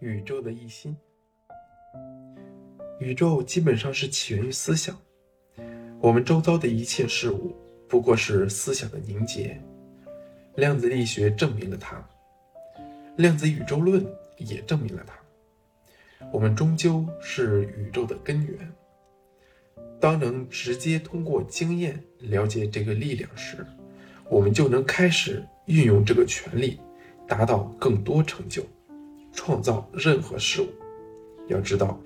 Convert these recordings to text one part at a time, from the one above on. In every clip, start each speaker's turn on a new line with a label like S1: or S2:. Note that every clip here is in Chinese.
S1: 宇宙的一心。宇宙基本上是起源于思想，我们周遭的一切事物不过是思想的凝结。量子力学证明了它，量子宇宙论也证明了它。我们终究是宇宙的根源。当能直接通过经验了解这个力量时，我们就能开始运用这个权利，达到更多成就，创造任何事物。要知道，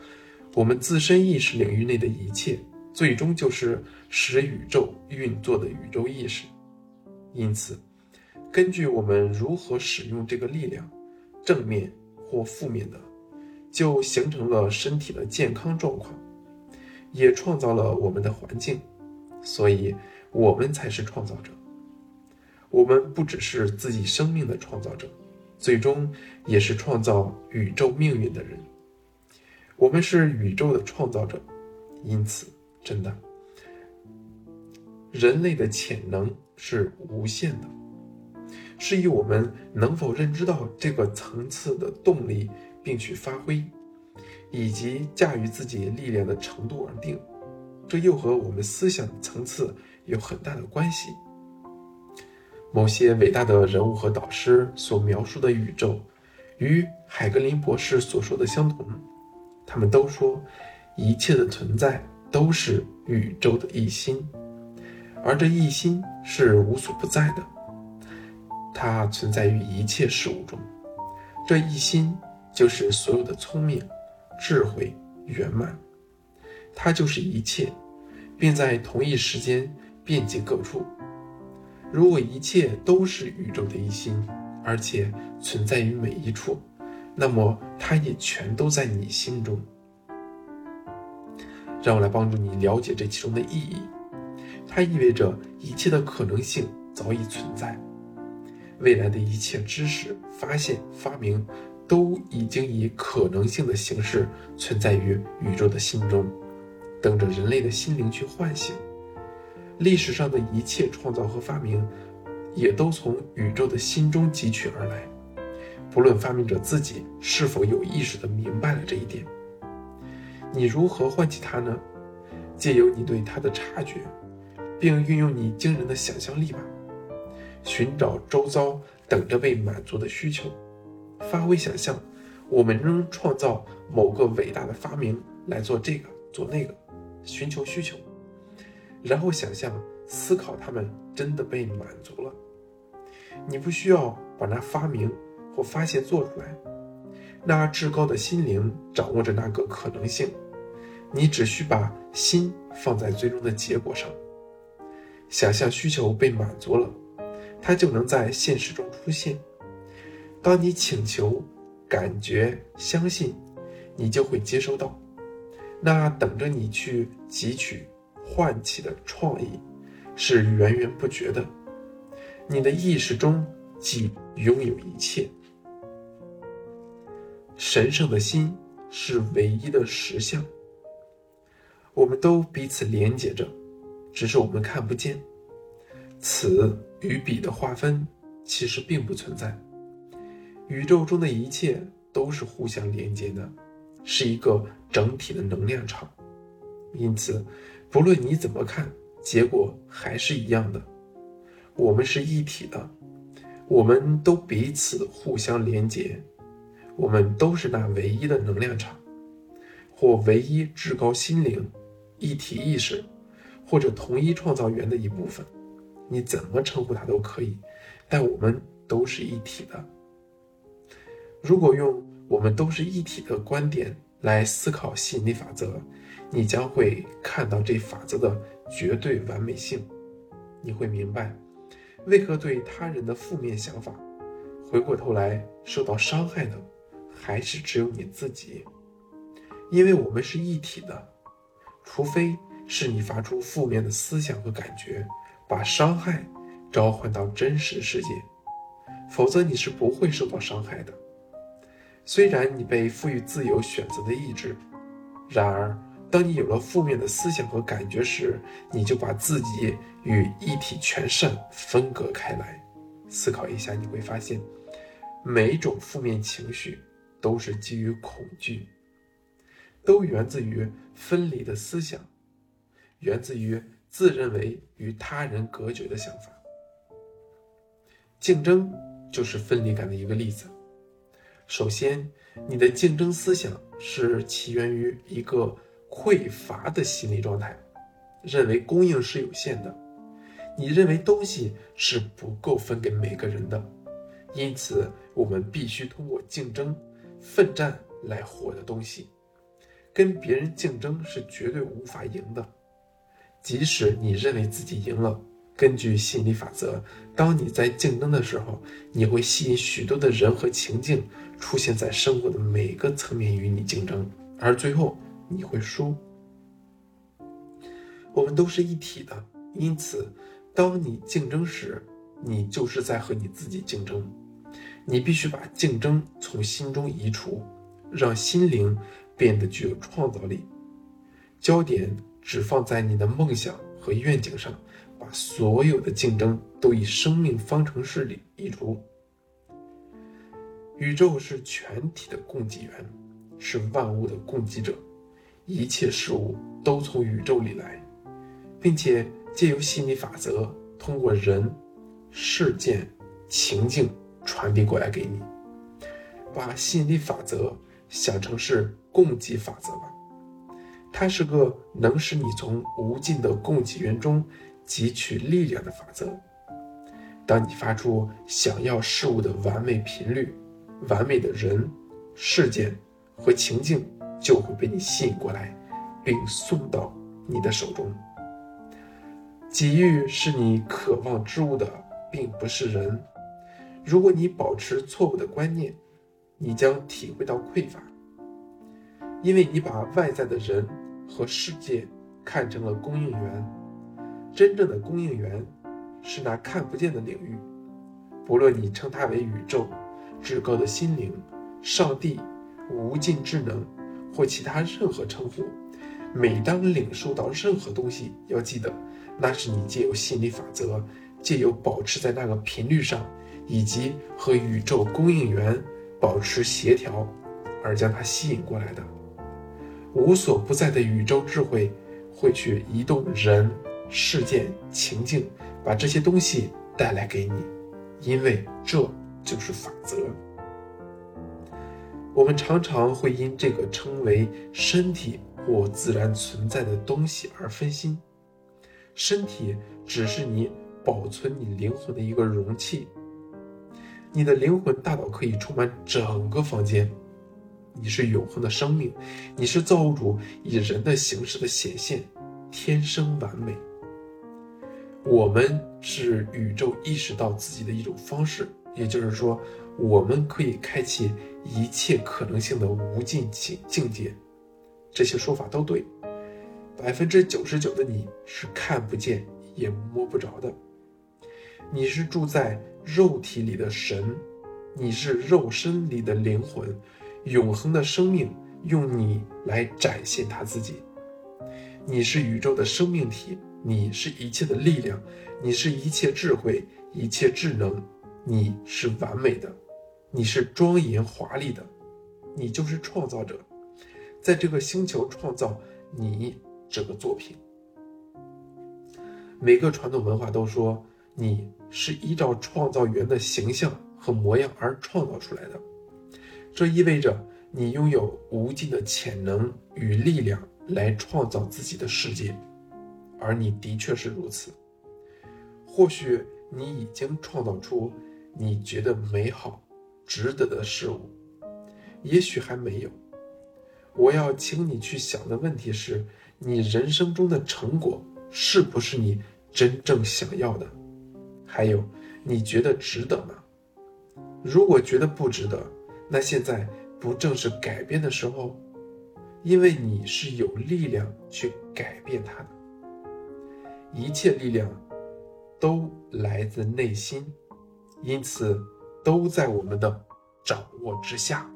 S1: 我们自身意识领域内的一切，最终就是使宇宙运作的宇宙意识。因此，根据我们如何使用这个力量，正面或负面的，就形成了身体的健康状况，也创造了我们的环境。所以，我们才是创造者。我们不只是自己生命的创造者，最终也是创造宇宙命运的人。我们是宇宙的创造者，因此，真的，人类的潜能是无限的，是以我们能否认知到这个层次的动力，并去发挥，以及驾驭自己力量的程度而定。这又和我们思想层次有很大的关系。某些伟大的人物和导师所描述的宇宙，与海格林博士所说的相同。他们都说，一切的存在都是宇宙的一心，而这一心是无所不在的。它存在于一切事物中，这一心就是所有的聪明、智慧、圆满。它就是一切，并在同一时间遍及各处。如果一切都是宇宙的一心，而且存在于每一处，那么它也全都在你心中。让我来帮助你了解这其中的意义。它意味着一切的可能性早已存在，未来的一切知识、发现、发明，都已经以可能性的形式存在于宇宙的心中，等着人类的心灵去唤醒。历史上的一切创造和发明，也都从宇宙的心中汲取而来。不论发明者自己是否有意识地明白了这一点，你如何唤起它呢？借由你对它的察觉，并运用你惊人的想象力吧。寻找周遭等着被满足的需求，发挥想象，我们仍创造某个伟大的发明来做这个做那个，寻求需求。然后想象、思考，他们真的被满足了。你不需要把那发明或发现做出来，那至高的心灵掌握着那个可能性。你只需把心放在最终的结果上，想象需求被满足了，它就能在现实中出现。当你请求、感觉、相信，你就会接收到。那等着你去汲取。唤起的创意是源源不绝的，你的意识中即拥有一切。神圣的心是唯一的实相，我们都彼此连接着，只是我们看不见。此与彼的划分其实并不存在，宇宙中的一切都是互相连接的，是一个整体的能量场，因此。不论你怎么看，结果还是一样的。我们是一体的，我们都彼此互相连结，我们都是那唯一的能量场，或唯一至高心灵、一体意识，或者同一创造源的一部分。你怎么称呼它都可以，但我们都是一体的。如果用“我们都是一体”的观点来思考吸引力法则。你将会看到这法则的绝对完美性，你会明白，为何对他人的负面想法，回过头来受到伤害的，还是只有你自己。因为我们是一体的，除非是你发出负面的思想和感觉，把伤害召唤到真实世界，否则你是不会受到伤害的。虽然你被赋予自由选择的意志，然而。当你有了负面的思想和感觉时，你就把自己与一体全善分隔开来。思考一下，你会发现，每种负面情绪都是基于恐惧，都源自于分离的思想，源自于自认为与他人隔绝的想法。竞争就是分离感的一个例子。首先，你的竞争思想是起源于一个匮乏的心理状态，认为供应是有限的，你认为东西是不够分给每个人的，因此我们必须通过竞争、奋战来获得东西。跟别人竞争是绝对无法赢的，即使你认为自己赢了。根据心理法则，当你在竞争的时候，你会吸引许多的人和情境出现在生活的每个层面与你竞争，而最后你会输。我们都是一体的，因此，当你竞争时，你就是在和你自己竞争。你必须把竞争从心中移除，让心灵变得具有创造力，焦点只放在你的梦想和愿景上。把所有的竞争都以生命方程式里移除。宇宙是全体的供给源，是万物的供给者，一切事物都从宇宙里来，并且借由吸引力法则，通过人、事件、情境传递过来给你。把吸引力法则想成是供给法则吧，它是个能使你从无尽的供给源中。汲取力量的法则。当你发出想要事物的完美频率，完美的人、事件和情境就会被你吸引过来，并送到你的手中。机遇是你渴望之物的，并不是人。如果你保持错误的观念，你将体会到匮乏，因为你把外在的人和世界看成了供应源。真正的供应源是那看不见的领域，不论你称它为宇宙、至高的心灵、上帝、无尽智能或其他任何称呼。每当领受到任何东西，要记得，那是你借由心理法则，借由保持在那个频率上，以及和宇宙供应源保持协调，而将它吸引过来的。无所不在的宇宙智慧会去移动人。事件情境，把这些东西带来给你，因为这就是法则。我们常常会因这个称为身体或自然存在的东西而分心。身体只是你保存你灵魂的一个容器，你的灵魂大脑可以充满整个房间。你是永恒的生命，你是造物主以人的形式的显现，天生完美。我们是宇宙意识到自己的一种方式，也就是说，我们可以开启一切可能性的无尽境境界。这些说法都对。百分之九十九的你是看不见也摸不着的。你是住在肉体里的神，你是肉身里的灵魂，永恒的生命用你来展现他自己。你是宇宙的生命体。你是一切的力量，你是一切智慧，一切智能，你是完美的，你是庄严华丽的，你就是创造者，在这个星球创造你这个作品。每个传统文化都说你是依照创造源的形象和模样而创造出来的，这意味着你拥有无尽的潜能与力量来创造自己的世界。而你的确是如此。或许你已经创造出你觉得美好、值得的事物，也许还没有。我要请你去想的问题是：你人生中的成果是不是你真正想要的？还有，你觉得值得吗？如果觉得不值得，那现在不正是改变的时候？因为你是有力量去改变它的。一切力量都来自内心，因此都在我们的掌握之下。